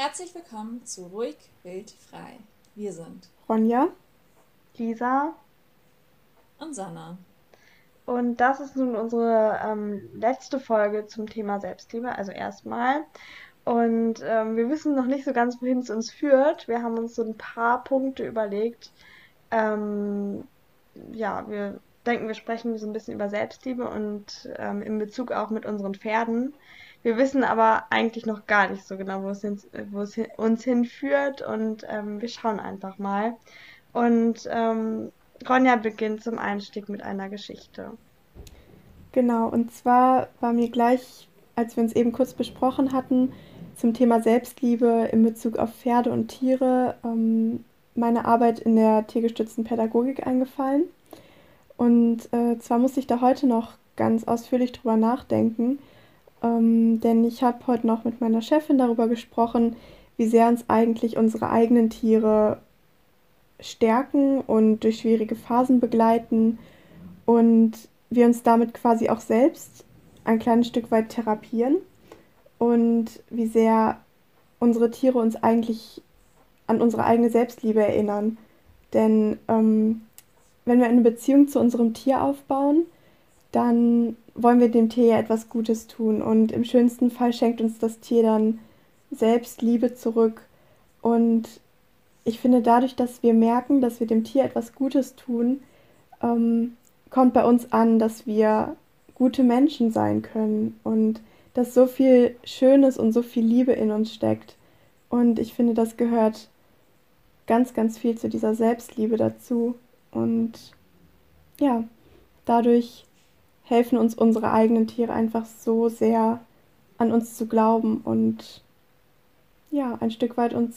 Herzlich willkommen zu Ruhig, Wild, Frei. Wir sind Ronja, Lisa und Sanna. Und das ist nun unsere ähm, letzte Folge zum Thema Selbstliebe, also erstmal. Und ähm, wir wissen noch nicht so ganz, wohin es uns führt. Wir haben uns so ein paar Punkte überlegt. Ähm, ja, wir denken, wir sprechen so ein bisschen über Selbstliebe und ähm, in Bezug auch mit unseren Pferden. Wir wissen aber eigentlich noch gar nicht so genau, wo es, hin, wo es hin, uns hinführt und ähm, wir schauen einfach mal. Und ähm, Ronja beginnt zum Einstieg mit einer Geschichte. Genau, und zwar war mir gleich, als wir uns eben kurz besprochen hatten, zum Thema Selbstliebe in Bezug auf Pferde und Tiere ähm, meine Arbeit in der tiergestützten Pädagogik eingefallen. Und äh, zwar musste ich da heute noch ganz ausführlich drüber nachdenken, ähm, denn ich habe heute noch mit meiner Chefin darüber gesprochen, wie sehr uns eigentlich unsere eigenen Tiere stärken und durch schwierige Phasen begleiten und wir uns damit quasi auch selbst ein kleines Stück weit therapieren und wie sehr unsere Tiere uns eigentlich an unsere eigene Selbstliebe erinnern. Denn ähm, wenn wir eine Beziehung zu unserem Tier aufbauen, dann wollen wir dem Tier ja etwas Gutes tun und im schönsten Fall schenkt uns das Tier dann selbst Liebe zurück. Und ich finde, dadurch, dass wir merken, dass wir dem Tier etwas Gutes tun, ähm, kommt bei uns an, dass wir gute Menschen sein können und dass so viel Schönes und so viel Liebe in uns steckt. Und ich finde, das gehört ganz, ganz viel zu dieser Selbstliebe dazu. Und ja, dadurch helfen uns unsere eigenen Tiere einfach so sehr an uns zu glauben und ja, ein Stück weit uns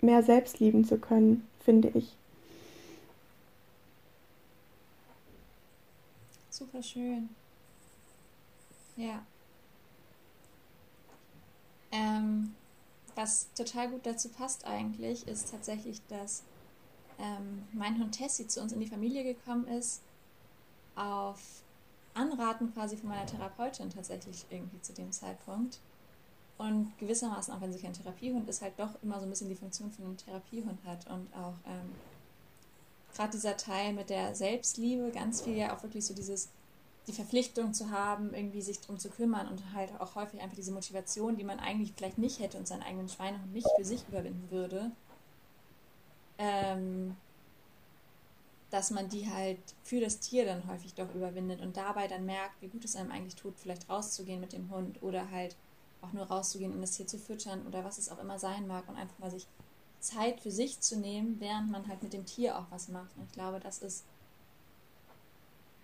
mehr selbst lieben zu können, finde ich. Super schön. Ja. Ähm, was total gut dazu passt eigentlich, ist tatsächlich, dass ähm, mein Hund Tessie zu uns in die Familie gekommen ist, auf Anraten quasi von meiner Therapeutin tatsächlich irgendwie zu dem Zeitpunkt. Und gewissermaßen, auch wenn sie kein Therapiehund ist, halt doch immer so ein bisschen die Funktion von einem Therapiehund hat. Und auch ähm, gerade dieser Teil mit der Selbstliebe, ganz viel ja auch wirklich so dieses, die Verpflichtung zu haben, irgendwie sich drum zu kümmern und halt auch häufig einfach diese Motivation, die man eigentlich vielleicht nicht hätte und seinen eigenen Schweinehund nicht für sich überwinden würde. Ähm, dass man die halt für das Tier dann häufig doch überwindet und dabei dann merkt, wie gut es einem eigentlich tut, vielleicht rauszugehen mit dem Hund oder halt auch nur rauszugehen und das Tier zu füttern oder was es auch immer sein mag und einfach mal sich Zeit für sich zu nehmen, während man halt mit dem Tier auch was macht. Und ich glaube, das ist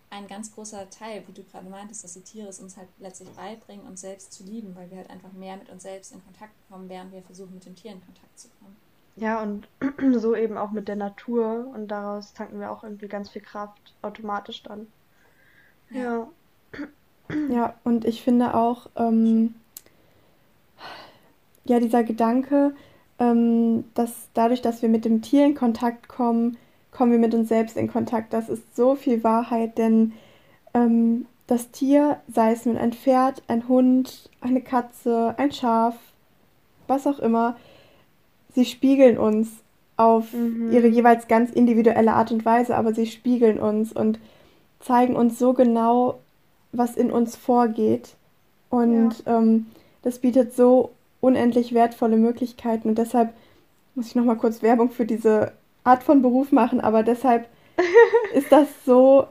ein ganz großer Teil, wie du gerade meintest, dass die Tiere es uns halt letztlich beibringen, uns selbst zu lieben, weil wir halt einfach mehr mit uns selbst in Kontakt kommen, während wir versuchen, mit dem Tier in Kontakt zu kommen. Ja, und so eben auch mit der Natur und daraus tanken wir auch irgendwie ganz viel Kraft automatisch dann. Ja. Ja, und ich finde auch, ähm, ja, dieser Gedanke, ähm, dass dadurch, dass wir mit dem Tier in Kontakt kommen, kommen wir mit uns selbst in Kontakt. Das ist so viel Wahrheit, denn ähm, das Tier, sei es nun ein Pferd, ein Hund, eine Katze, ein Schaf, was auch immer, sie spiegeln uns auf mhm. ihre jeweils ganz individuelle Art und Weise, aber sie spiegeln uns und zeigen uns so genau, was in uns vorgeht. Und ja. ähm, das bietet so unendlich wertvolle Möglichkeiten. Und deshalb muss ich nochmal kurz Werbung für diese Art von Beruf machen, aber deshalb ist das so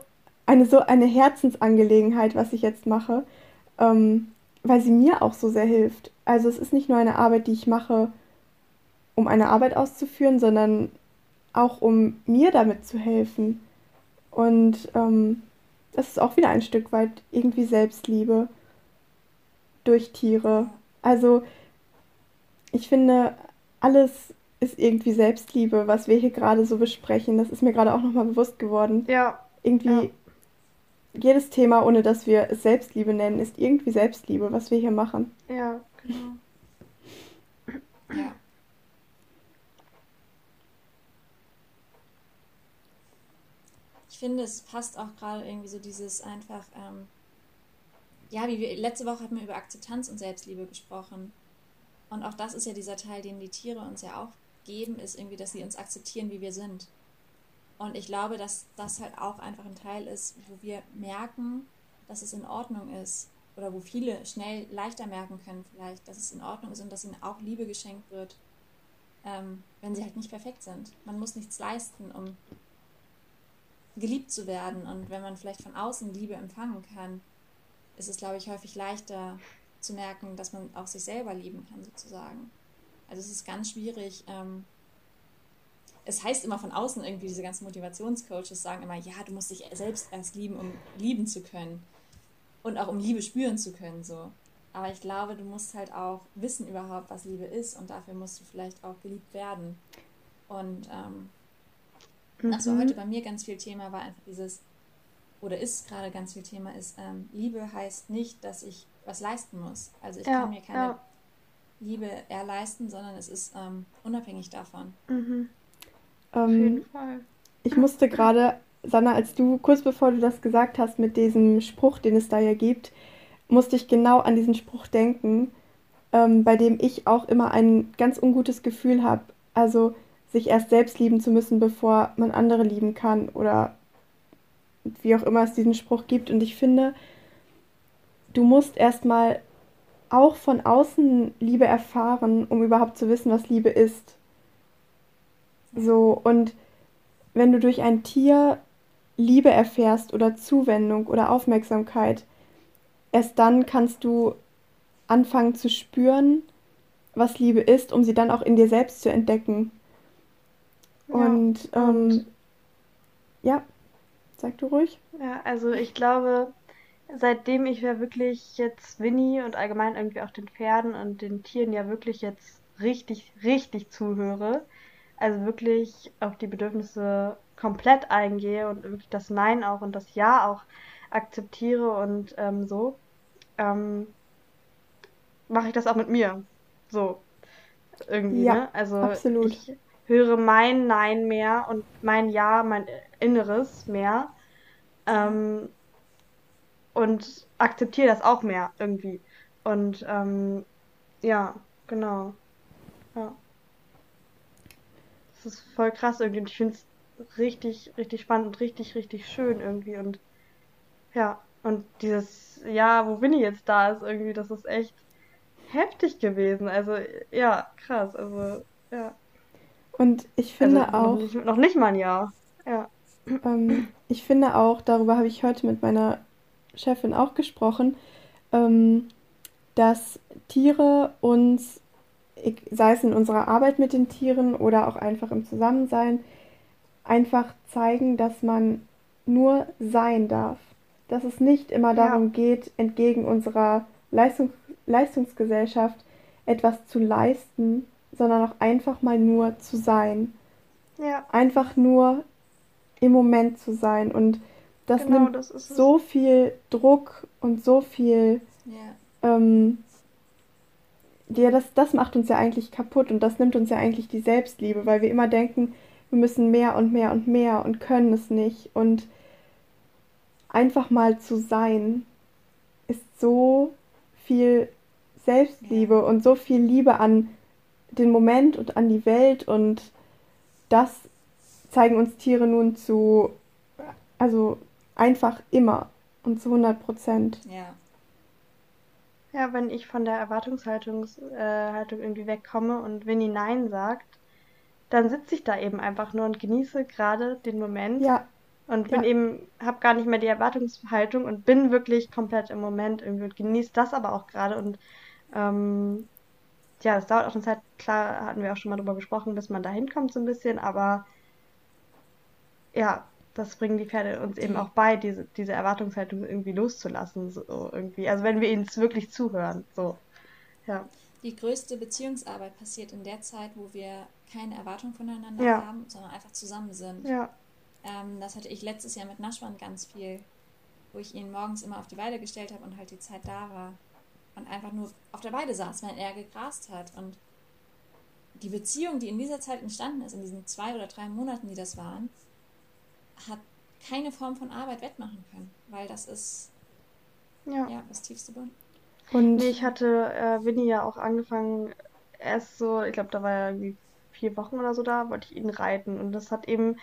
eine so eine Herzensangelegenheit, was ich jetzt mache, ähm, weil sie mir auch so sehr hilft. Also es ist nicht nur eine Arbeit, die ich mache, um eine Arbeit auszuführen, sondern auch um mir damit zu helfen. Und ähm, das ist auch wieder ein Stück weit irgendwie Selbstliebe durch Tiere. Also ich finde, alles ist irgendwie Selbstliebe, was wir hier gerade so besprechen. Das ist mir gerade auch nochmal bewusst geworden. Ja. Irgendwie ja. jedes Thema, ohne dass wir es Selbstliebe nennen, ist irgendwie Selbstliebe, was wir hier machen. Ja, genau. Ja. Ich finde, es passt auch gerade irgendwie so dieses einfach, ähm, ja, wie wir letzte Woche hatten wir über Akzeptanz und Selbstliebe gesprochen. Und auch das ist ja dieser Teil, den die Tiere uns ja auch geben, ist irgendwie, dass sie uns akzeptieren, wie wir sind. Und ich glaube, dass das halt auch einfach ein Teil ist, wo wir merken, dass es in Ordnung ist. Oder wo viele schnell leichter merken können, vielleicht, dass es in Ordnung ist und dass ihnen auch Liebe geschenkt wird, ähm, wenn sie halt nicht perfekt sind. Man muss nichts leisten, um geliebt zu werden. Und wenn man vielleicht von außen Liebe empfangen kann, ist es, glaube ich, häufig leichter zu merken, dass man auch sich selber lieben kann, sozusagen. Also es ist ganz schwierig. Ähm, es heißt immer von außen irgendwie, diese ganzen Motivationscoaches sagen immer, ja, du musst dich selbst erst lieben, um lieben zu können. Und auch um Liebe spüren zu können, so. Aber ich glaube, du musst halt auch wissen überhaupt, was Liebe ist und dafür musst du vielleicht auch geliebt werden. Und ähm, mhm. was heute bei mir ganz viel Thema war, einfach dieses, oder ist gerade ganz viel Thema, ist, ähm, Liebe heißt nicht, dass ich was leisten muss. Also ich ja, kann mir keine ja. Liebe erleisten, sondern es ist ähm, unabhängig davon. Mhm. Auf ähm, jeden Fall. Ich musste gerade, Sanna, als du kurz bevor du das gesagt hast mit diesem Spruch, den es da ja gibt, musste ich genau an diesen Spruch denken, ähm, bei dem ich auch immer ein ganz ungutes Gefühl habe. Also sich erst selbst lieben zu müssen, bevor man andere lieben kann oder wie auch immer es diesen Spruch gibt. Und ich finde, du musst erstmal auch von außen Liebe erfahren, um überhaupt zu wissen, was Liebe ist. So, und wenn du durch ein Tier Liebe erfährst oder Zuwendung oder Aufmerksamkeit, erst dann kannst du anfangen zu spüren, was Liebe ist, um sie dann auch in dir selbst zu entdecken. Ja, und, ähm, ja, sag du ruhig. Ja, also ich glaube, seitdem ich ja wirklich jetzt Winnie und allgemein irgendwie auch den Pferden und den Tieren ja wirklich jetzt richtig, richtig zuhöre, also wirklich auf die Bedürfnisse komplett eingehe und wirklich das Nein auch und das Ja auch akzeptiere und ähm, so, ähm, mache ich das auch mit mir. So. Irgendwie, ja, ne? Also absolut. ich höre mein Nein mehr und mein Ja, mein Inneres mehr. Ähm, und akzeptiere das auch mehr irgendwie. Und ähm, ja, genau. Ja ist voll krass irgendwie. Und ich finde es richtig, richtig spannend und richtig, richtig schön irgendwie. Und ja, und dieses, ja, wo bin ich jetzt da ist irgendwie, das ist echt heftig gewesen. Also, ja, krass. Also, ja. Und ich finde also, auch. Noch nicht, noch nicht mal ein Jahr. Ja. Ähm, ich finde auch, darüber habe ich heute mit meiner Chefin auch gesprochen, ähm, dass Tiere uns sei es in unserer Arbeit mit den Tieren oder auch einfach im Zusammensein, einfach zeigen, dass man nur sein darf. Dass es nicht immer darum geht, entgegen unserer Leistung, Leistungsgesellschaft etwas zu leisten, sondern auch einfach mal nur zu sein. Ja. Einfach nur im Moment zu sein. Und das genau, nimmt das so viel Druck und so viel ja. ähm, ja, das, das macht uns ja eigentlich kaputt und das nimmt uns ja eigentlich die Selbstliebe, weil wir immer denken, wir müssen mehr und mehr und mehr und können es nicht. Und einfach mal zu sein ist so viel Selbstliebe und so viel Liebe an den Moment und an die Welt und das zeigen uns Tiere nun zu, also einfach immer und zu 100 Prozent. Ja. Ja, wenn ich von der Erwartungshaltung äh, irgendwie wegkomme und Winnie Nein sagt, dann sitze ich da eben einfach nur und genieße gerade den Moment. Ja. Und bin ja. eben, habe gar nicht mehr die Erwartungshaltung und bin wirklich komplett im Moment irgendwie und genieße das aber auch gerade. Und ähm, ja, es dauert auch eine Zeit, klar, hatten wir auch schon mal drüber gesprochen, bis man da hinkommt so ein bisschen, aber ja, das bringen die Pferde uns eben auch bei, diese, diese Erwartungshaltung irgendwie loszulassen, so irgendwie. Also wenn wir ihnen wirklich zuhören, so. Ja. Die größte Beziehungsarbeit passiert in der Zeit, wo wir keine Erwartung voneinander ja. haben, sondern einfach zusammen sind. Ja. Ähm, das hatte ich letztes Jahr mit Naschwan ganz viel, wo ich ihn morgens immer auf die Weide gestellt habe und halt die Zeit da war. Und einfach nur auf der Weide saß, wenn er gegrast hat. Und die Beziehung, die in dieser Zeit entstanden ist, in diesen zwei oder drei Monaten, die das waren, hat keine Form von Arbeit wettmachen können, weil das ist ja, ja das tiefste Band. Und ich hatte äh, Winnie ja auch angefangen, erst so, ich glaube, da war er irgendwie vier Wochen oder so da, wollte ich ihn reiten. Und das hat eben,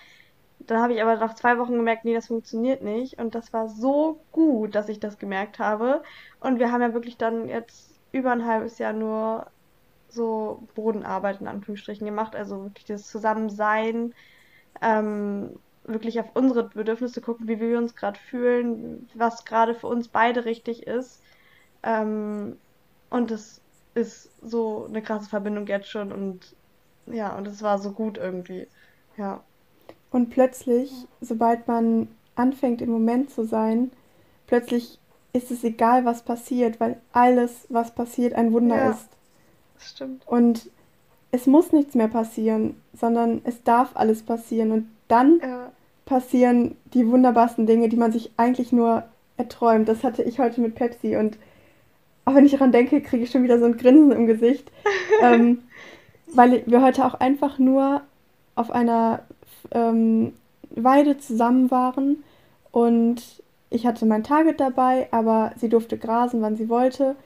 dann habe ich aber nach zwei Wochen gemerkt, nee, das funktioniert nicht. Und das war so gut, dass ich das gemerkt habe. Und wir haben ja wirklich dann jetzt über ein halbes Jahr nur so Bodenarbeit in Anführungsstrichen gemacht. Also wirklich das Zusammensein, ähm, wirklich auf unsere Bedürfnisse gucken, wie wir uns gerade fühlen, was gerade für uns beide richtig ist. Ähm, und es ist so eine krasse Verbindung jetzt schon und ja, und es war so gut irgendwie. Ja. Und plötzlich, sobald man anfängt, im Moment zu sein, plötzlich ist es egal, was passiert, weil alles, was passiert, ein Wunder Ja, ist. das stimmt. Und es muss nichts mehr passieren, sondern es darf alles passieren. Und dann Ja. passieren die wunderbarsten Dinge, die man sich eigentlich nur erträumt. Das hatte ich heute mit Pepsi. Und auch wenn ich daran denke, kriege ich schon wieder so ein Grinsen im Gesicht. Ähm, weil wir heute auch einfach nur auf einer ähm, Weide zusammen waren und ich hatte mein Target dabei, aber sie durfte grasen, wann sie wollte.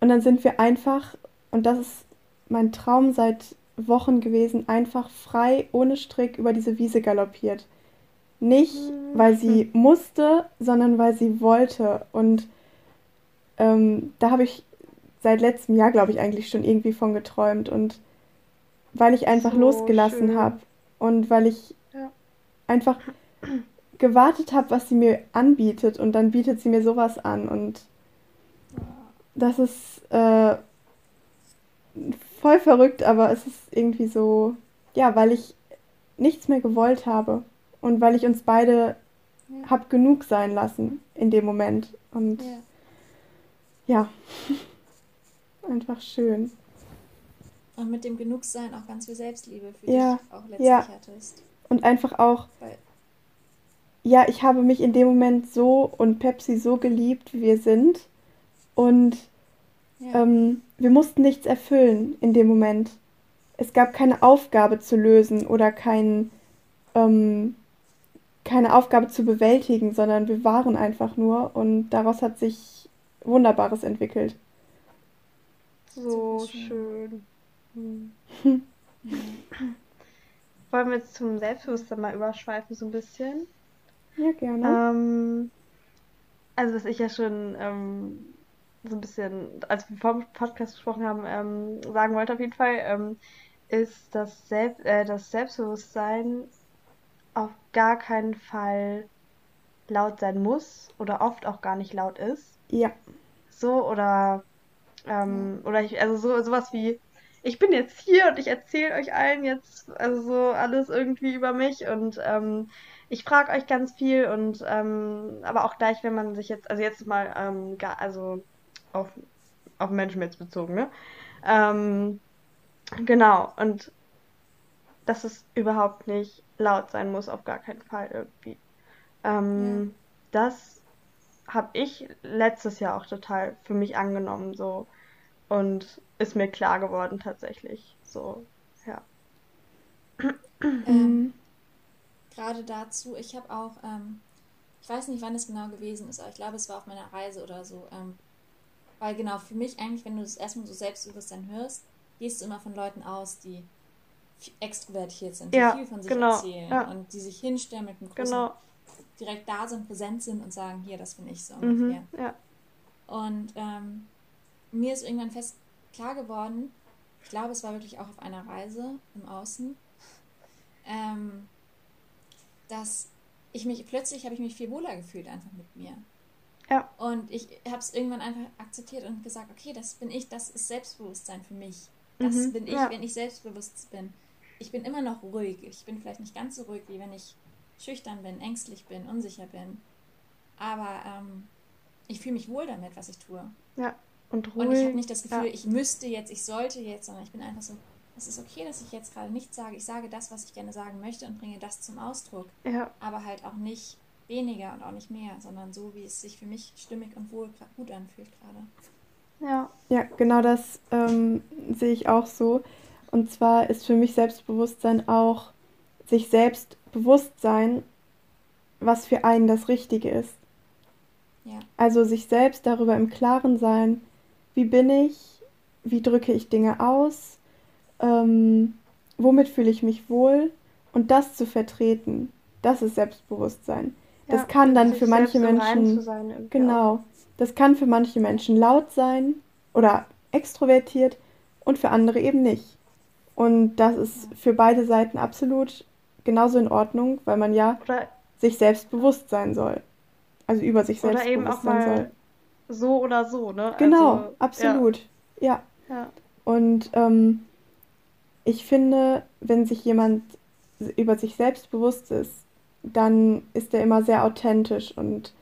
Und dann sind wir einfach, und das ist mein Traum seit Wochen gewesen, einfach frei, ohne Strick über diese Wiese galoppiert. Nicht, weil sie musste, sondern weil sie wollte. Und ähm, da habe ich seit letztem Jahr, glaube ich, eigentlich schon irgendwie von geträumt. Und weil ich einfach So losgelassen habe und weil ich Ja. einfach gewartet habe, was sie mir anbietet. Und dann bietet sie mir sowas an. Und das ist äh, voll verrückt, aber es ist irgendwie so, ja, weil ich nichts mehr gewollt habe und weil ich uns beide Ja. hab genug sein lassen in dem Moment. Und Ja. ja, einfach schön. Und mit dem Genugsein auch ganz viel Selbstliebe für Ja, dich auch letztlich ja. hattest. Und einfach auch, Weil, ja, ich habe mich in dem Moment so und Pepsi so geliebt, wie wir sind. Und ja, ähm, wir mussten nichts erfüllen in dem Moment. Es gab keine Aufgabe zu lösen oder kein, ähm, keine Aufgabe zu bewältigen, sondern wir waren einfach nur und daraus hat sich Wunderbares entwickelt. So schön. schön. Hm. Wollen wir jetzt zum Selbstbewusstsein mal überschweifen, so ein bisschen? Ja, gerne. Ähm, also, was ich ja schon ähm, so ein bisschen, als wir vor dem Podcast gesprochen haben, ähm, sagen wollte auf jeden Fall, ähm, ist, dass Selb äh, das Selbstbewusstsein auf gar keinen Fall laut sein muss oder oft auch gar nicht laut ist. Ja, So oder ähm, oder ich, also so sowas wie, ich bin jetzt hier und ich erzähle euch allen jetzt also so alles irgendwie über mich und ähm, ich frage euch ganz viel und ähm, aber auch gleich, wenn man sich jetzt, also jetzt mal ähm, gar, also auf, auf Menschen jetzt bezogen, ne? Ähm, genau, und dass es überhaupt nicht laut sein muss, auf gar keinen Fall irgendwie. Ähm, das habe ich letztes Jahr auch total für mich angenommen, so und ist mir klar geworden tatsächlich. So, ja. Ähm, mm, gerade dazu, ich habe auch, ähm, ich weiß nicht, wann es genau gewesen ist, aber ich glaube, es war auf meiner Reise oder so. Ähm, weil genau, für mich eigentlich, wenn du das erstmal so Selbstbewusstsein hörst, gehst du immer von Leuten aus, die extrovertiert sind, die Ja, viel von sich genau, erzählen ja. und die sich hinstellen mit einem großen, Genau. direkt da sind, präsent sind und sagen, hier, das bin ich so Mhm, ungefähr. ja. Und ähm, mir ist irgendwann fest klar geworden, ich glaube, es war wirklich auch auf einer Reise im Außen, ähm, dass ich mich plötzlich habe ich mich viel wohler gefühlt einfach mit mir. Ja. Und ich habe es irgendwann einfach akzeptiert und gesagt, okay, das bin ich, das ist Selbstbewusstsein für mich. Das Mhm, bin ich, ja. wenn ich selbstbewusst bin. Ich bin immer noch ruhig. Ich bin vielleicht nicht ganz so ruhig, wie wenn ich schüchtern bin, ängstlich bin, unsicher bin. Aber ähm, ich fühle mich wohl damit, was ich tue. Ja. Und Und ich habe ruhig. nicht das Gefühl, Ja. ich müsste jetzt, ich sollte jetzt, sondern ich bin einfach so, es ist okay, dass ich jetzt gerade nichts sage. Ich sage das, was ich gerne sagen möchte und bringe das zum Ausdruck. Ja. Aber halt auch nicht weniger und auch nicht mehr, sondern so, wie es sich für mich stimmig und wohl gut anfühlt gerade. Ja. ja, genau das ähm, sehe ich auch so. Und zwar ist für mich Selbstbewusstsein auch sich selbst bewusst sein, was für einen das Richtige ist. Ja, Also sich selbst darüber im Klaren sein, wie bin ich, wie drücke ich Dinge aus, ähm, womit fühle ich mich wohl und das zu vertreten, das ist Selbstbewusstsein. Das ja, kann dann für manche Menschen genau, das kann für manche Menschen laut sein oder extrovertiert und für andere eben nicht. Und das ist für beide Seiten absolut genauso in Ordnung, weil man ja oder sich selbst bewusst sein soll. Also über sich selbst auch mal soll. So oder so, ne? Genau, also, absolut. Ja. ja. ja. Und ähm, ich finde, wenn sich jemand über sich selbst bewusst ist, dann ist er immer sehr authentisch und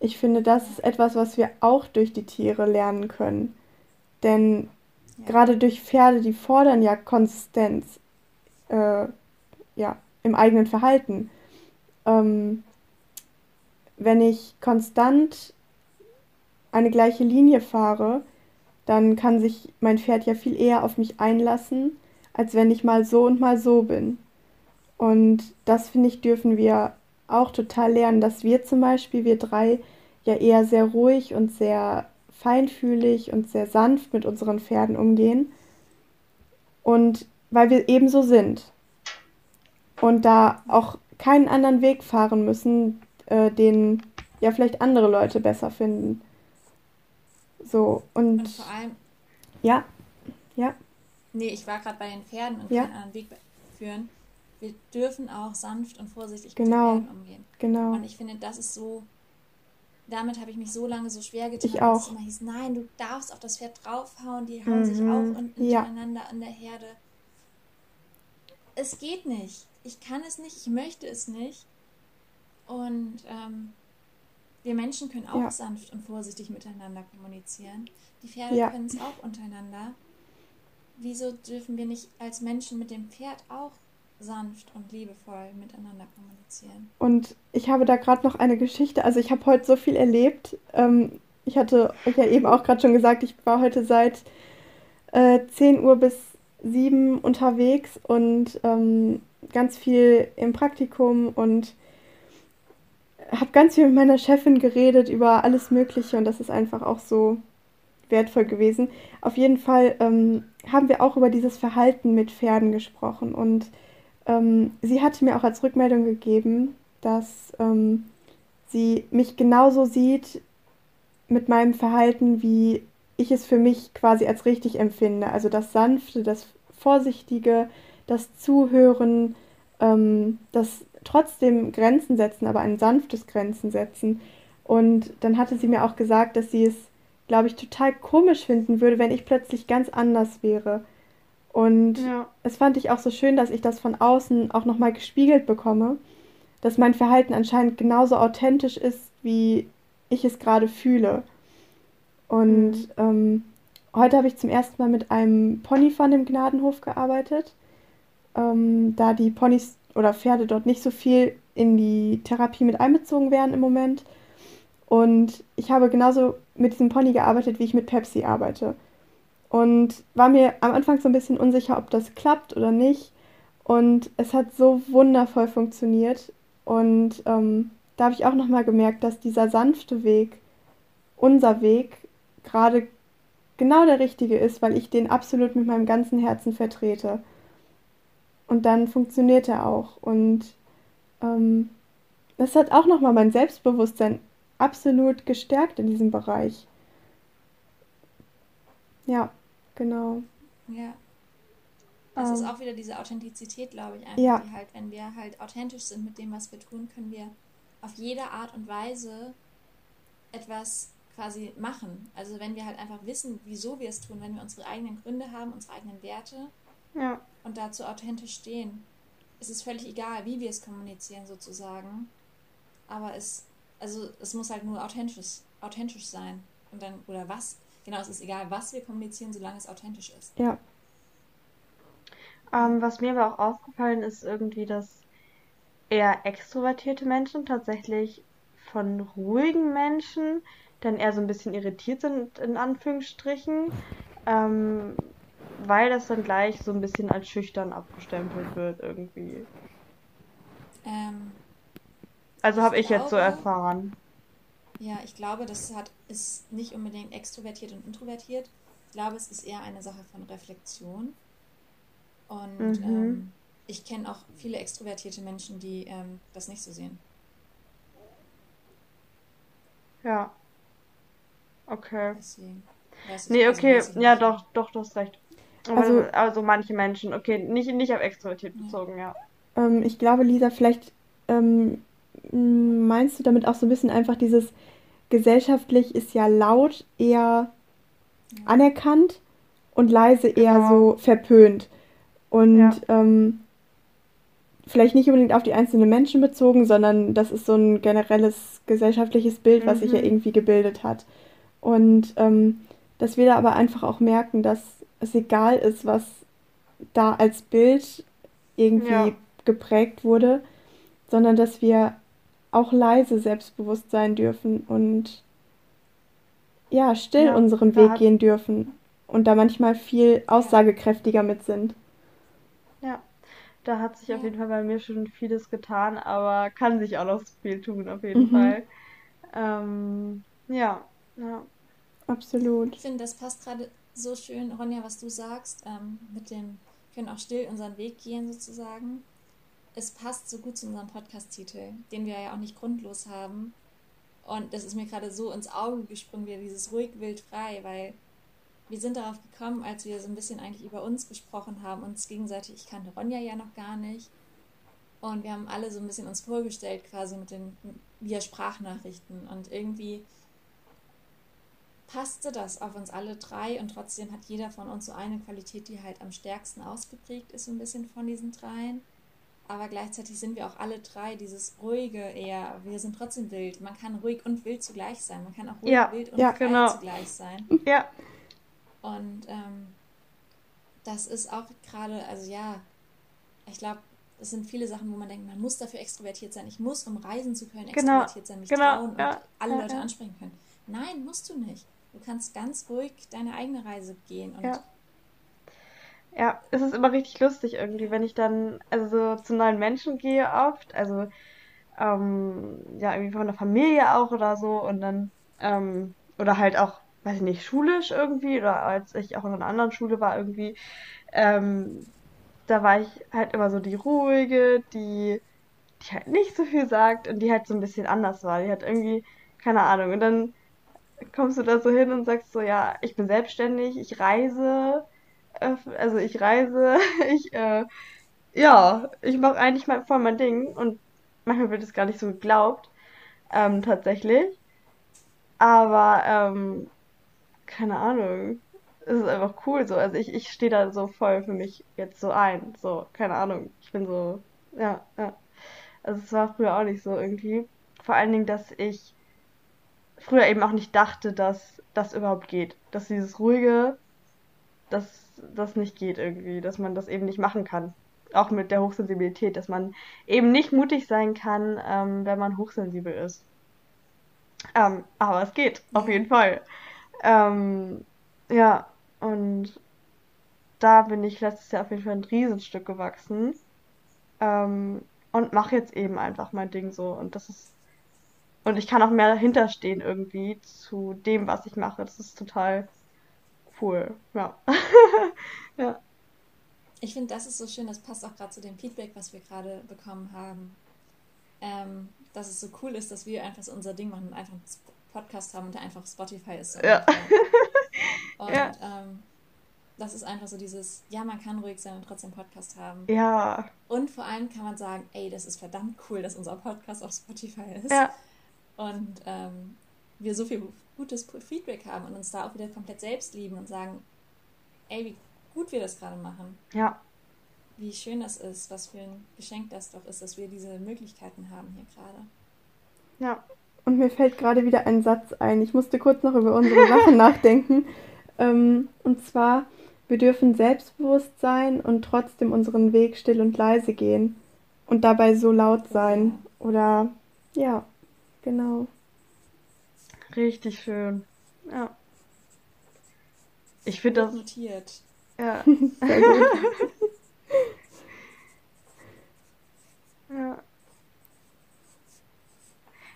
ich finde, das ist etwas, was wir auch durch die Tiere lernen können. Denn ja. gerade durch Pferde, die fordern ja Konsistenz äh, ja, im eigenen Verhalten. Ähm, wenn ich konstant eine gleiche Linie fahre, dann kann sich mein Pferd ja viel eher auf mich einlassen, als wenn ich mal so und mal so bin. Und das finde ich, dürfen wir auch total lernen, dass wir zum Beispiel, wir drei, ja eher sehr ruhig und sehr feinfühlig und sehr sanft mit unseren Pferden umgehen. Und weil wir ebenso sind. Und da auch keinen anderen Weg fahren müssen, äh, den ja vielleicht andere Leute besser finden. So, und. Und vor allem. Ja, ja. Nee, ich war gerade bei den Pferden und ja. keinen anderen Weg führen. Wir dürfen auch sanft und vorsichtig genau. mit den Pferden umgehen. Genau. Und ich finde, das ist so damit habe ich mich so lange so schwer getan, ich auch. dass es immer hieß, nein, du darfst auf das Pferd draufhauen, die hauen mhm. sich auch unten ja. untereinander an der Herde. Es geht nicht. Ich kann es nicht, ich möchte es nicht. Und ähm, wir Menschen können auch ja. sanft und vorsichtig miteinander kommunizieren. Die Pferde ja. können es auch untereinander. Wieso dürfen wir nicht als Menschen mit dem Pferd auch sanft und liebevoll miteinander kommunizieren. Und ich habe da gerade noch eine Geschichte. Also ich habe heute so viel erlebt. Ähm, ich hatte euch ja eben auch gerade schon gesagt, ich war heute seit äh, 10 Uhr bis 7 unterwegs und ähm, ganz viel im Praktikum und habe ganz viel mit meiner Chefin geredet über alles Mögliche und das ist einfach auch so wertvoll gewesen. Auf jeden Fall ähm, haben wir auch über dieses Verhalten mit Pferden gesprochen und ähm, sie hatte mir auch als Rückmeldung gegeben, dass ähm, sie mich genauso sieht mit meinem Verhalten, wie ich es für mich quasi als richtig empfinde. Also das Sanfte, das Vorsichtige, das Zuhören, ähm, das trotzdem Grenzen setzen, aber ein sanftes Grenzen setzen. Und dann hatte sie mir auch gesagt, dass sie es, glaube ich, total komisch finden würde, wenn ich plötzlich ganz anders wäre. Und ja. es fand ich auch so schön, dass ich das von außen auch nochmal gespiegelt bekomme, dass mein Verhalten anscheinend genauso authentisch ist, wie ich es gerade fühle. Und mhm. ähm, heute habe ich zum ersten Mal mit einem Pony von dem Gnadenhof gearbeitet, ähm, da die Ponys oder Pferde dort nicht so viel in die Therapie mit einbezogen werden im Moment. Und ich habe genauso mit diesem Pony gearbeitet, wie ich mit Pepsi arbeite und war mir am Anfang so ein bisschen unsicher, ob das klappt oder nicht. Und es hat so wundervoll funktioniert. Und ähm, da habe ich auch nochmal gemerkt, dass dieser sanfte Weg, unser Weg, gerade genau der richtige ist, weil ich den absolut mit meinem ganzen Herzen vertrete. Und dann funktioniert er auch. Und ähm, das hat auch nochmal mein Selbstbewusstsein absolut gestärkt in diesem Bereich. Ja. Genau. Ja. Das ist ähm. auch wieder diese Authentizität, glaube ich, einfach, ja. die halt, wenn wir halt authentisch sind mit dem, was wir tun, können wir auf jede Art und Weise etwas quasi machen. Also wenn wir halt einfach wissen, wieso wir es tun, wenn wir unsere eigenen Gründe haben, unsere eigenen Werte ja. Und dazu authentisch stehen, ist es völlig egal, wie wir es kommunizieren sozusagen. Aber es, also es muss halt nur authentisch, authentisch sein. Und dann, oder was, genau, es ist egal, was wir kommunizieren, solange es authentisch ist. Ja. Ähm, was mir aber auch aufgefallen ist, irgendwie, dass eher extrovertierte Menschen tatsächlich von ruhigen Menschen dann eher so ein bisschen irritiert sind, in Anführungsstrichen, ähm, weil das dann gleich so ein bisschen als schüchtern abgestempelt wird, irgendwie. Ähm, also habe ich jetzt so erfahren. Ja, ich glaube, das hat, ist nicht unbedingt extrovertiert und introvertiert, Ich glaube, es ist eher eine Sache von Reflexion. Und Mhm. ähm, ich kenne auch viele extrovertierte Menschen, die ähm, das nicht so sehen. Ja, okay. Deswegen. Weiß ich, Nee, also okay, ja, doch, doch, du hast recht. Also- also manche Menschen, okay, nicht, nicht auf extrovertiert Ja. bezogen, ja. Ähm, ich glaube, Lisa, vielleicht ähm, meinst du damit auch so ein bisschen einfach dieses gesellschaftlich ist ja laut eher anerkannt und leise eher Genau. so verpönt. Und Ja. ähm, vielleicht nicht unbedingt auf die einzelnen Menschen bezogen, sondern das ist so ein generelles gesellschaftliches Bild, was sich ja Mhm. irgendwie gebildet hat. Und ähm, dass wir da aber einfach auch merken, dass es egal ist, was da als Bild irgendwie Ja. geprägt wurde, sondern dass wir auch leise selbstbewusst sein dürfen und ja, still Ja, unseren Weg gehen dürfen und da manchmal viel aussagekräftiger mit sind. Ja, da hat sich auf jeden Fall bei mir schon vieles getan, aber kann sich auch noch so viel tun, auf jeden Mhm. Fall. Ähm, ja, ja. Absolut. Ich finde, das passt gerade so schön, Ronja, was du sagst, ähm, mit dem, wir können auch still unseren Weg gehen sozusagen. Es passt so gut zu unserem Podcast-Titel, den wir ja auch nicht grundlos haben. Und das ist mir gerade so ins Auge gesprungen, wieder dieses ruhig, wild, frei, weil wir sind darauf gekommen, als wir so ein bisschen eigentlich über uns gesprochen haben, uns gegenseitig, ich kannte Ronja ja noch gar nicht. Und wir haben alle so ein bisschen uns vorgestellt, quasi mit den via Sprachnachrichten. Und irgendwie passte das auf uns alle drei und trotzdem hat jeder von uns so eine Qualität, die halt am stärksten ausgeprägt ist, so ein bisschen von diesen dreien. Aber gleichzeitig sind wir auch alle drei dieses ruhige eher. Wir sind trotzdem wild. Man kann ruhig und wild zugleich sein. Man kann auch ruhig, Ja, wild und ja, frei genau. zugleich sein. Ja, Und ähm, das ist auch gerade, also ja, ich glaube, es sind viele Sachen, wo man denkt, man muss dafür extrovertiert sein. Ich muss, um reisen zu können, Genau, extrovertiert sein, mich genau, trauen und ja, alle ja, Leute ja. ansprechen können. Nein, musst du nicht. Du kannst ganz ruhig deine eigene Reise gehen. Und Ja. Ja, es ist immer richtig lustig irgendwie, wenn ich dann also so zu neuen Menschen gehe oft, also ähm, ja, irgendwie von der Familie auch oder so und dann ähm, oder halt auch, weiß ich nicht, schulisch irgendwie oder als ich auch in einer anderen Schule war irgendwie, ähm, da war ich halt immer so die ruhige, die die halt nicht so viel sagt und die halt so ein bisschen anders war. Die hat irgendwie, keine Ahnung, und dann kommst du da so hin und sagst so, ja, ich bin selbstständig, ich reise, also ich reise, ich, äh, ja, ich mache eigentlich mal voll mein Ding und manchmal wird es gar nicht so geglaubt, ähm, tatsächlich. Aber, ähm, keine Ahnung, es ist einfach cool so. Also ich, ich stehe da so voll für mich jetzt so ein, so, keine Ahnung, ich bin so, ja, ja. Also es war früher auch nicht so irgendwie. Vor allen Dingen, dass ich früher eben auch nicht dachte, dass das überhaupt geht. Dass dieses ruhige, dass das nicht geht irgendwie, dass man das eben nicht machen kann. Auch mit der Hochsensibilität, dass man eben nicht mutig sein kann, ähm, wenn man hochsensibel ist. Ähm, aber es geht, auf Ja. jeden Fall. Ähm, ja, und da bin ich letztes Jahr auf jeden Fall ein Riesenstück gewachsen. Ähm, und mache jetzt eben einfach mein Ding so. Und das ist und ich kann auch mehr dahinter stehen irgendwie zu dem, was ich mache. Das ist total cool. Ja. Ja. Ich finde, das ist so schön, das passt auch gerade zu dem Feedback, was wir gerade bekommen haben. Ähm, dass es so cool ist, dass wir einfach so unser Ding machen und einfach einen Podcast haben und der einfach Spotify ist. So Ja. Und Ja. ähm, das ist einfach so dieses, ja, man kann ruhig sein und trotzdem Podcast haben. Ja. Und vor allem kann man sagen, ey, das ist verdammt cool, dass unser Podcast auf Spotify ist. Ja. Und ähm, wir so viel gutes Feedback haben und uns da auch wieder komplett selbst lieben und sagen, ey, wie gut wir das gerade machen Ja. wie schön das ist, was für ein Geschenk das doch ist, dass wir diese Möglichkeiten haben hier gerade. Ja. Und mir fällt gerade wieder ein Satz ein. Ich musste kurz noch über unsere Sachen nachdenken. Ähm, und zwar, wir dürfen selbstbewusst sein und trotzdem unseren Weg still und leise gehen und dabei so laut sein. Oder ja, genau. Richtig schön. Ja. Ich finde das, notiert. ja. Sehr gut. Ja.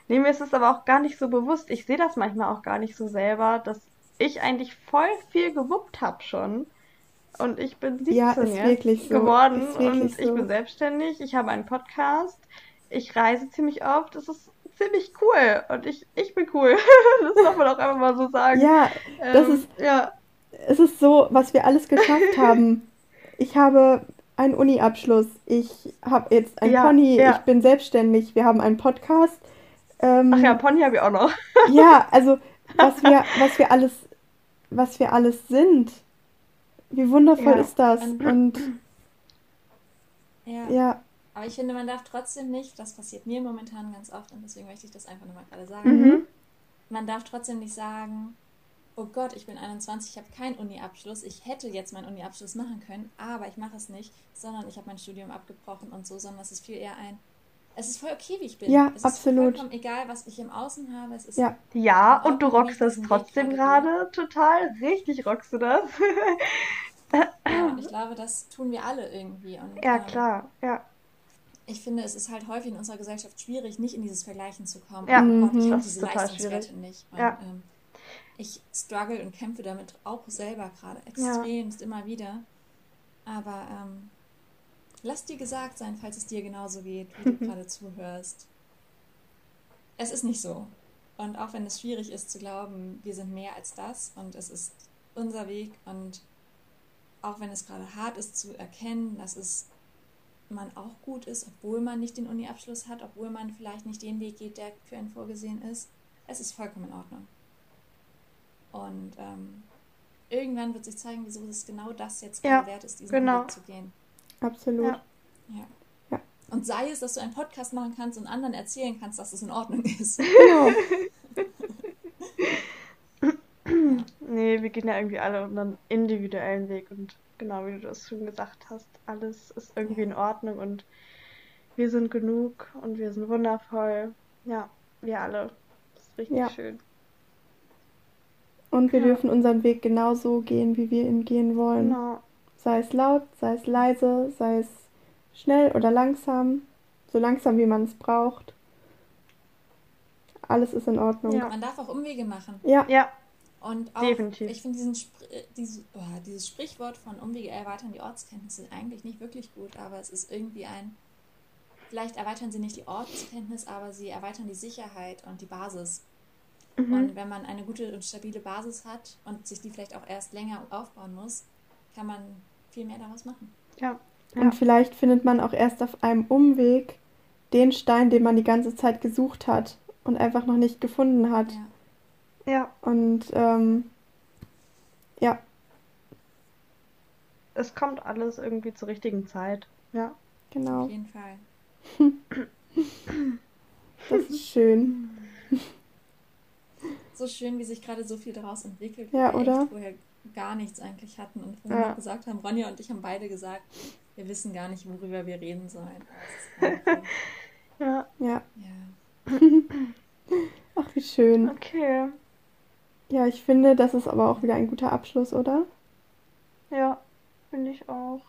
Nee, mir ist es aber auch gar nicht so bewusst. Ich sehe das manchmal auch gar nicht so selber, dass ich eigentlich voll viel gewuppt habe schon. Und ich bin 17 Ja, ist jetzt wirklich so. geworden Ist wirklich und ich so. bin selbstständig. Ich habe einen Podcast. Ich reise ziemlich oft. Das ist ziemlich cool. Und ich, ich bin cool. Das darf man auch einfach mal so sagen. Ja, das Ähm, ist, ja. es ist so, was wir alles geschafft haben. Ich habe einen Uni-Abschluss. Ich habe jetzt ein Ja, Pony. ja. Ich bin selbstständig. Wir haben einen Podcast. Ähm, Ach ja, Pony habe ich auch noch. Ja, also was wir, was wir alles, was wir alles sind. Wie wundervoll Ja. ist das? Und Ja. Aber ich finde, man darf trotzdem nicht, das passiert mir momentan ganz oft und deswegen möchte ich das einfach nochmal gerade sagen, Mhm. man darf trotzdem nicht sagen, oh Gott, ich bin 21, ich habe keinen Uni-Abschluss, ich hätte jetzt meinen Uni-Abschluss machen können, aber ich mache es nicht, sondern ich habe mein Studium abgebrochen und so, sondern es ist viel eher ein, es ist voll okay, wie ich bin. Ja, es absolut. ist vollkommen egal, was ich im Außen habe, es ist Ja. Ja, und du rockst das trotzdem gerade gerade total. Richtig rockst du das. ja, und ich glaube, das tun wir alle irgendwie. Und, Ja, ähm, klar. Ja. Ich finde, es ist halt häufig in unserer Gesellschaft schwierig, nicht in dieses Vergleichen zu kommen. Ja, oh Gott, ich mhm. habe diese Leistungswerte schwierig. nicht. Und, Ja. ähm, ich struggle und kämpfe damit auch selber gerade extremst immer wieder. Aber ähm, lass dir gesagt sein, falls es dir genauso geht, wie du gerade zuhörst. Es ist nicht so. Und auch wenn es schwierig ist zu glauben, wir sind mehr als das und es ist unser Weg und auch wenn es gerade hart ist zu erkennen, dass es man auch gut ist, obwohl man nicht den Uni-Abschluss hat, obwohl man vielleicht nicht den Weg geht, der für einen vorgesehen ist. Es ist vollkommen in Ordnung. Und ähm, irgendwann wird sich zeigen, wieso es genau das jetzt Ja, wert ist, diesen genau. Weg zu gehen. absolut. Ja. Ja. Ja. Und sei es, dass du einen Podcast machen kannst und anderen erzählen kannst, dass es in Ordnung ist. Genau. Nee, wir gehen ja irgendwie alle unseren individuellen Weg und genau wie du das schon gesagt hast, alles ist irgendwie Ja. in Ordnung und wir sind genug und wir sind wundervoll. Ja, wir alle. Das ist richtig Ja. schön. Und wir Ja. dürfen unseren Weg genauso gehen, wie wir ihn gehen wollen. Genau. Sei es laut, sei es leise, sei es schnell oder langsam, so langsam wie man es braucht. Alles ist in Ordnung. Ja. Man darf auch Umwege machen. Ja, Ja, Und auch, Definitiv. ich finde diesen Spr äh, diese, oh, dieses Sprichwort von Umwege erweitern die Ortskenntnisse eigentlich nicht wirklich gut, aber es ist irgendwie ein, vielleicht erweitern sie nicht die Ortskenntnis, aber sie erweitern die Sicherheit und die Basis. Mhm. Und wenn man eine gute und stabile Basis hat und sich die vielleicht auch erst länger aufbauen muss, kann man viel mehr daraus machen. ja. Und Ja. vielleicht findet man auch erst auf einem Umweg den Stein, den man die ganze Zeit gesucht hat und einfach noch nicht gefunden hat. Ja. Ja, Und ähm, ja, es kommt alles irgendwie zur richtigen Zeit. Ja. genau. Auf jeden Fall. Das ist schön. So schön, wie sich gerade so viel daraus entwickelt, Ja, wir oder? echt vorher gar nichts eigentlich hatten und vorhin Ja. noch gesagt haben, Ronja und ich haben beide gesagt, wir wissen gar nicht, worüber wir reden sollen. Ja, Ja. ja. Ach, wie schön. okay. Ja, ich finde, das ist aber auch wieder ein guter Abschluss, oder? Ja, finde ich auch.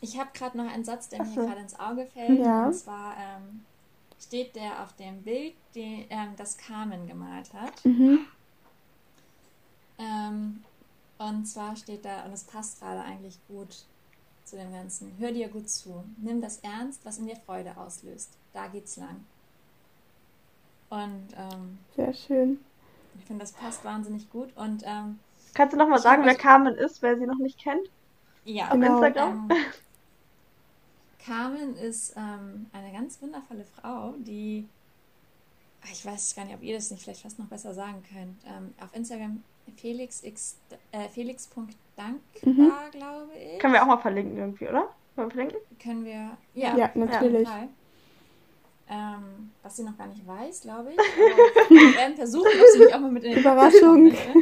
Ich habe gerade noch einen Satz, der Ach mir gerade ins Auge fällt. Ja. Und zwar ähm, steht der auf dem Bild, die, ähm, das Carmen gemalt hat. Mhm. Ähm, und zwar steht da, und es passt gerade eigentlich gut zu dem Ganzen. Hör dir gut zu. Nimm das ernst, was in dir Freude auslöst. Da geht's lang. Und ähm, Sehr schön. Ich finde, das passt wahnsinnig gut. Und ähm, Kannst du nochmal sagen, wer Carmen ist, wer sie noch nicht kennt? ja, Auf Genau. Instagram? Ähm, Carmen ist ähm, eine ganz wundervolle Frau, die, ah, ich weiß gar nicht, ob ihr das nicht vielleicht fast noch besser sagen könnt. Ähm, auf Instagram Felix x, äh, felix.dankbar, Mhm. glaube ich. Können wir auch mal verlinken irgendwie, oder? Wir verlinken? Können wir, Ja, ja, auf jeden natürlich. Fall. Ähm, was sie noch gar nicht weiß, glaube ich. Aber wir werden versuchen, ob sie nicht auch mal mit in den Überraschung. möchte.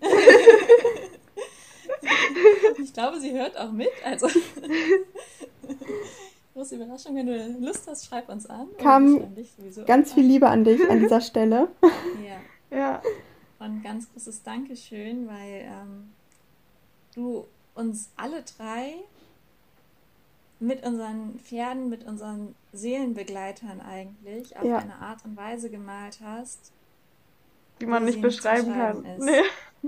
Ich glaube, sie hört auch mit. Also große Überraschung, wenn du Lust hast, schreib uns an. Kam Ganz an. viel Liebe an dich an dieser Stelle. Ja. Ja. Und ganz großes Dankeschön, weil ähm, du uns alle drei mit unseren Pferden, mit unseren Seelenbegleitern eigentlich auf Ja. eine Art und Weise gemalt hast, Die man nicht beschreiben kann. Nee.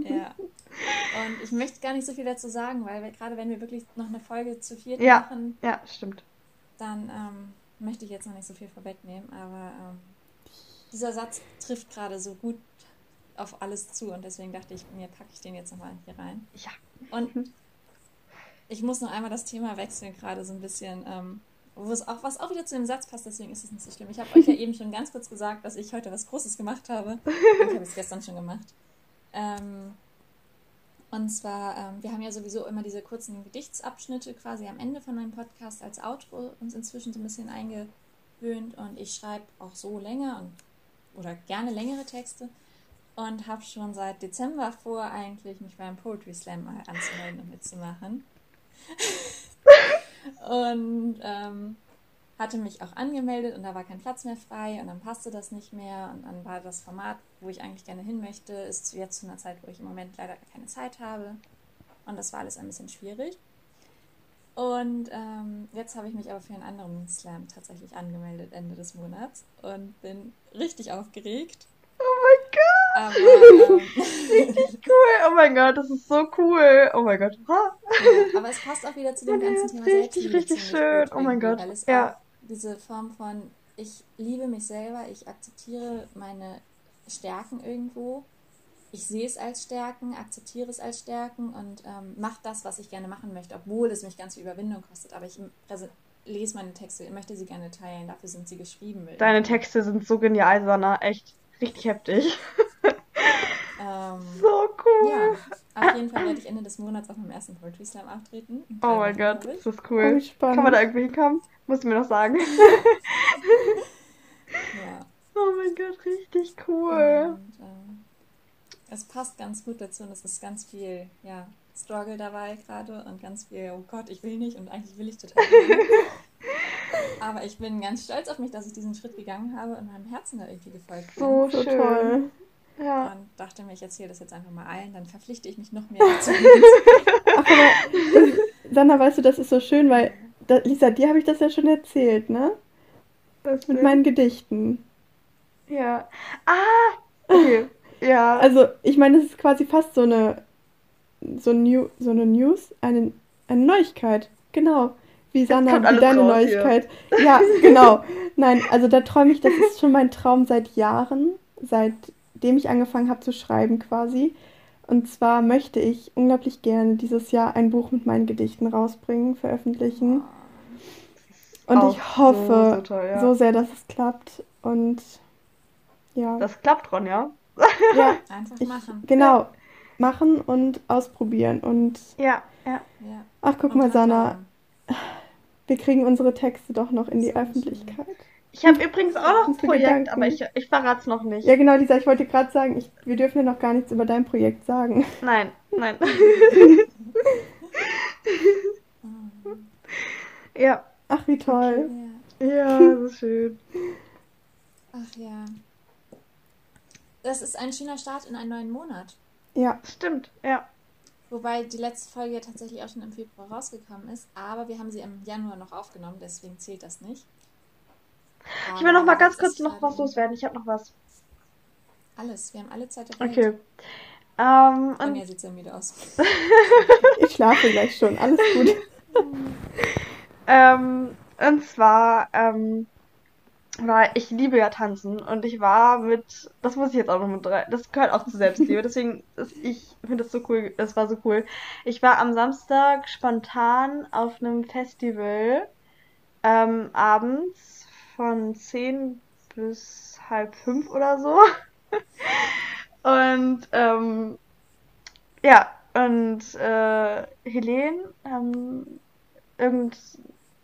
Ja. Und ich möchte gar nicht so viel dazu sagen, weil wir, gerade wenn wir wirklich noch eine Folge zu viert Ja, machen, ja, stimmt. dann ähm, möchte ich jetzt noch nicht so viel vorwegnehmen. Aber ähm, dieser Satz trifft gerade so gut auf alles zu und deswegen dachte ich, mir packe ich den jetzt nochmal hier rein. Ja. Und ich muss noch einmal das Thema wechseln, gerade so ein bisschen, ähm, wo es auch, was auch wieder zu dem Satz passt, deswegen ist es nicht so schlimm. Ich habe euch ja eben schon ganz kurz gesagt, dass ich heute was Großes gemacht habe. Ich habe es gestern schon gemacht. Ähm, und zwar, ähm, wir haben ja sowieso immer diese kurzen Gedichtsabschnitte quasi am Ende von meinem Podcast als Outro uns inzwischen so ein bisschen eingewöhnt und ich schreibe auch so länger und oder gerne längere Texte und habe schon seit Dezember vor, eigentlich mich beim Poetry Slam mal anzumelden und mitzumachen. Und ähm, hatte mich auch angemeldet und da war kein Platz mehr frei und dann passte das nicht mehr und dann war das Format, wo ich eigentlich gerne hin möchte, ist jetzt zu einer Zeit, wo ich im Moment leider keine Zeit habe und das war alles ein bisschen schwierig. Und ähm, jetzt habe ich mich aber für einen anderen Slam tatsächlich angemeldet Ende des Monats und bin richtig aufgeregt. Oh mein Gott! Aber Richtig cool. Oh mein Gott, das ist so cool. Oh mein Gott. Ha. Ja, aber es passt auch wieder zu dem ganzen Thema richtig, Selbstliebe richtig schön. Oh mein Gott. Weil es Ja. diese Form von, ich liebe mich selber, ich akzeptiere meine Stärken irgendwo, ich sehe es als Stärken, akzeptiere es als Stärken und ähm, mache das, was ich gerne machen möchte, obwohl es mich ganz viel Überwindung kostet. Aber ich lese meine Texte, ich möchte sie gerne teilen, dafür sind sie geschrieben. Deine Texte sind so genial, Sanna. Echt richtig heftig. Ähm, So cool. ja, auf jeden Fall werde ich Ende des Monats auf meinem ersten Poetry Slam auftreten. Oh mein Gott, ich. das ist Oh, cool. wie spannend. Kann man da irgendwie hinkommen? Musst du mir noch sagen. Ja. Oh mein Gott, richtig cool. Und ähm, es passt ganz gut dazu und es ist ganz viel, ja, Struggle dabei gerade und ganz viel, oh Gott, ich will nicht und eigentlich will ich total. Aber ich bin ganz stolz auf mich, dass ich diesen Schritt gegangen habe und meinem Herzen da irgendwie gefolgt bin. So So schön. Ja. Und dachte mir, ich erzähle das jetzt einfach mal allen, dann verpflichte ich mich noch mehr dazu. Ach, aber Sandra, weißt du, das ist so schön, weil, da, Lisa, dir habe ich das ja schon erzählt, ne? Das Mit meinen Gedichten. Ja. Ah! Okay. Ja. Also, ich meine, es ist quasi fast so eine, so, New, so eine News, eine, eine Neuigkeit. Genau. Wie Sanna, wie deine raus. Neuigkeit. Ja, genau. Nein, also da träume ich, das ist schon mein Traum seit Jahren, seitdem ich angefangen habe zu schreiben quasi. Und zwar möchte ich unglaublich gerne dieses Jahr ein Buch mit meinen Gedichten rausbringen, veröffentlichen. Und Auch ich hoffe so, so toll, ja. so sehr, dass es klappt. Und ja, Das klappt, Ronja. ja, Einfach ich, machen. genau, machen und ausprobieren. Und Ja, ja. Ja. ach, guck Und mal, Sana, wir kriegen unsere Texte doch noch in die So schön. Ich habe übrigens auch noch ein Projekt, Gedanken. aber ich, ich verrate es noch nicht. Ja, genau, Lisa, ich wollte gerade sagen, ich, wir dürfen ja noch gar nichts über dein Projekt sagen. Nein, nein. Ja. Ach, wie toll. Ja. Ja, das ist schön. Ach ja. Das ist ein schöner Start in einen neuen Monat. Ja, Stimmt, ja. Wobei die letzte Folge ja tatsächlich auch schon im Februar rausgekommen ist, aber wir haben sie im Januar noch aufgenommen, deswegen zählt das nicht. Ich will noch mal ganz kurz noch was loswerden. Ich habe noch was. Alles, wir haben alle Zeit der Welt. Okay. Ähm, Und und, ja, sieht sehr müde aus. ich schlafe gleich schon. Alles gut. ähm, und zwar, ähm, weil ich liebe ja tanzen und ich war mit, das muss ich jetzt auch noch mit rein, das gehört auch zur Selbstliebe, deswegen, ist, ich finde das so cool, das war so cool. Ich war am Samstag spontan auf einem Festival, ähm, abends von 10 bis halb fünf oder so. Und, ähm, ja, und, äh, Helene, ähm, irgend,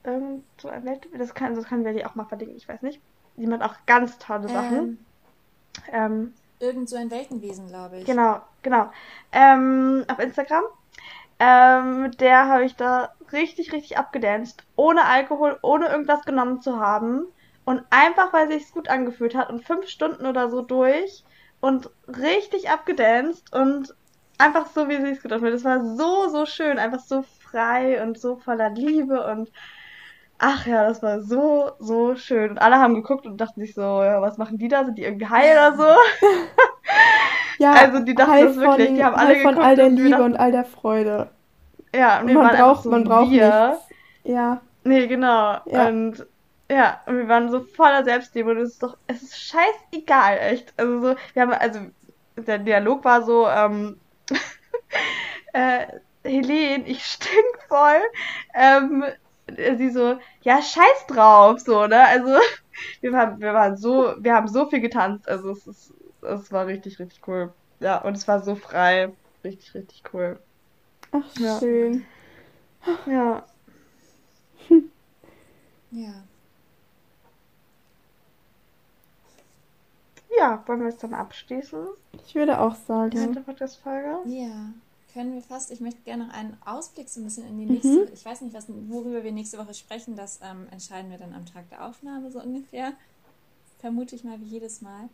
irgend so ein Welt, das kann, das können wir die auch mal verlinken, ich weiß nicht. Die macht auch ganz tolle Sachen. Ähm, Ähm, irgend so ein Weltenwesen, glaube ich. genau, genau. Ähm, auf Instagram. Ähm, mit der habe ich da richtig, richtig abgedanced. Ohne Alkohol, ohne irgendwas genommen zu haben. Und einfach, weil sich's gut angefühlt hat. Und fünf Stunden oder so durch. Und richtig abgedanced. Und einfach so, wie sich's gut anfühlt. Das war so, so schön. Einfach so frei und so voller Liebe. Und ach ja, das war so, so schön. Und alle haben geguckt und dachten sich so, ja, was machen die da? Sind die irgendwie high oder so? Ja, also die dachten das wirklich, die haben alle von all der Liebe und all der Freude. Ja, und, man braucht, so man braucht nichts. Ja. Nee, genau. Ja. Und ja, und wir waren so voller Selbstliebe und es ist doch, es ist scheißegal, echt. Also so, wir haben, also der Dialog war so, ähm, äh, Helene, ich stink voll. Ähm, sie so, ja, scheiß drauf, so, ne? Also, wir waren, wir waren so, wir haben so viel getanzt, also es ist, es war richtig, richtig cool. Ja, und es war so frei. Richtig, richtig cool. Ach, ja. schön. Ja. ja. Ja, wollen wir es dann abschließen? Ich würde auch sagen. Zweite Podcast-Folge? Ja, können wir fast. Ich möchte gerne noch einen Ausblick so ein bisschen in die nächste. Mhm. Ich weiß nicht, was, worüber wir nächste Woche sprechen. Das ähm, entscheiden wir dann am Tag der Aufnahme so ungefähr. Vermute ich mal wie jedes Mal.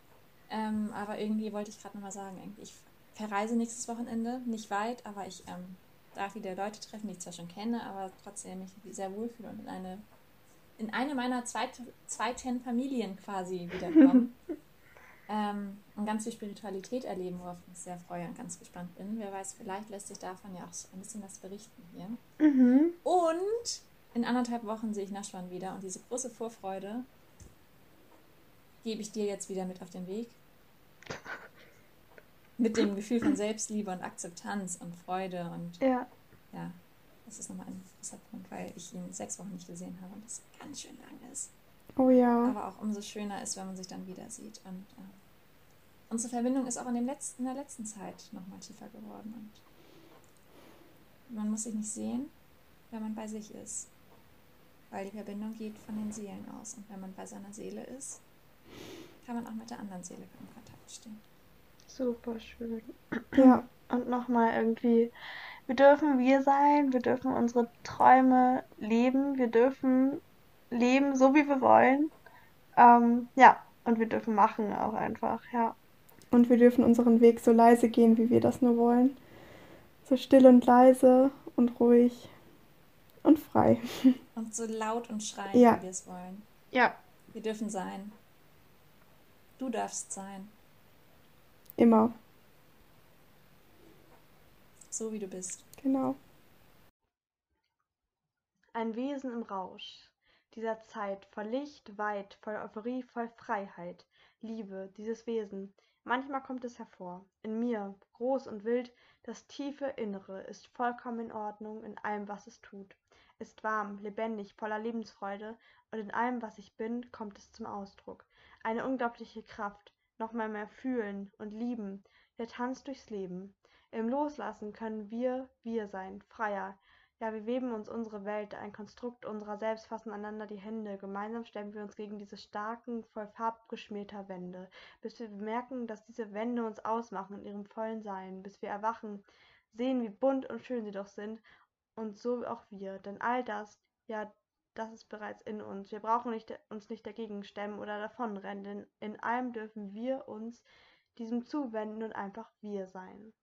Ähm, aber irgendwie wollte ich gerade nochmal sagen, ich verreise nächstes Wochenende. Nicht weit, aber ich ähm, darf wieder Leute treffen, die ich zwar schon kenne, aber trotzdem mich sehr wohlfühle und in eine, in eine meiner zweiten, zweiten Familien quasi wiederkommen. ähm, und ganz viel Spiritualität erleben, worauf ich mich sehr freue und ganz gespannt bin. Wer weiß, vielleicht lässt sich davon ja auch so ein bisschen was berichten hier. Mhm. Und in anderthalb Wochen sehe ich Naschwan wieder und diese große Vorfreude gebe ich dir jetzt wieder mit auf den Weg. Mit dem Gefühl von Selbstliebe und Akzeptanz und Freude und ja, ja das ist nochmal ein großer Punkt, weil ich ihn sechs Wochen nicht gesehen habe und das ganz schön lang ist. Oh ja. Aber auch umso schöner ist, wenn man sich dann wieder sieht. Und äh, unsere Verbindung ist auch in, dem letzten, in der letzten Zeit nochmal tiefer geworden. Und man muss sich nicht sehen, wenn man bei sich ist. Weil die Verbindung geht von den Seelen aus. Und wenn man bei seiner Seele ist, kann man auch mit der anderen Seele in Kontakt stehen. Super schön. Ja. Und nochmal irgendwie, wir dürfen wir sein, wir dürfen unsere Träume leben, wir dürfen leben, so wie wir wollen. Ähm, ja, und wir dürfen machen auch einfach, ja. Und wir dürfen unseren Weg so leise gehen, wie wir das nur wollen. So still und leise und ruhig und frei. Und so laut und schreien, ja. wie wir es wollen. Ja. Wir dürfen sein. Du darfst sein. Immer. So wie du bist. Genau. Ein Wesen im Rausch dieser Zeit, voll Licht, weit, voll Euphorie, voll Freiheit, Liebe, dieses Wesen. Manchmal kommt es hervor, in mir, groß und wild, das tiefe Innere ist vollkommen in Ordnung in allem, was es tut, ist warm, lebendig, voller Lebensfreude, und in allem, was ich bin, kommt es zum Ausdruck. Eine unglaubliche Kraft, noch mal mehr fühlen und lieben, der Tanz durchs Leben. Im Loslassen können wir wir sein, freier, ja, wir weben uns unsere Welt, ein Konstrukt unserer selbst, fassen einander die Hände. Gemeinsam stemmen wir uns gegen diese starken, voll farbgeschmierter Wände, bis wir bemerken, dass diese Wände uns ausmachen in ihrem vollen Sein, bis wir erwachen, sehen, wie bunt und schön sie doch sind, und so auch wir. Denn all das, ja, das ist bereits in uns. Wir brauchen nicht, uns nicht dagegen stemmen oder davonrennen, denn in allem dürfen wir uns diesem zuwenden und einfach wir sein.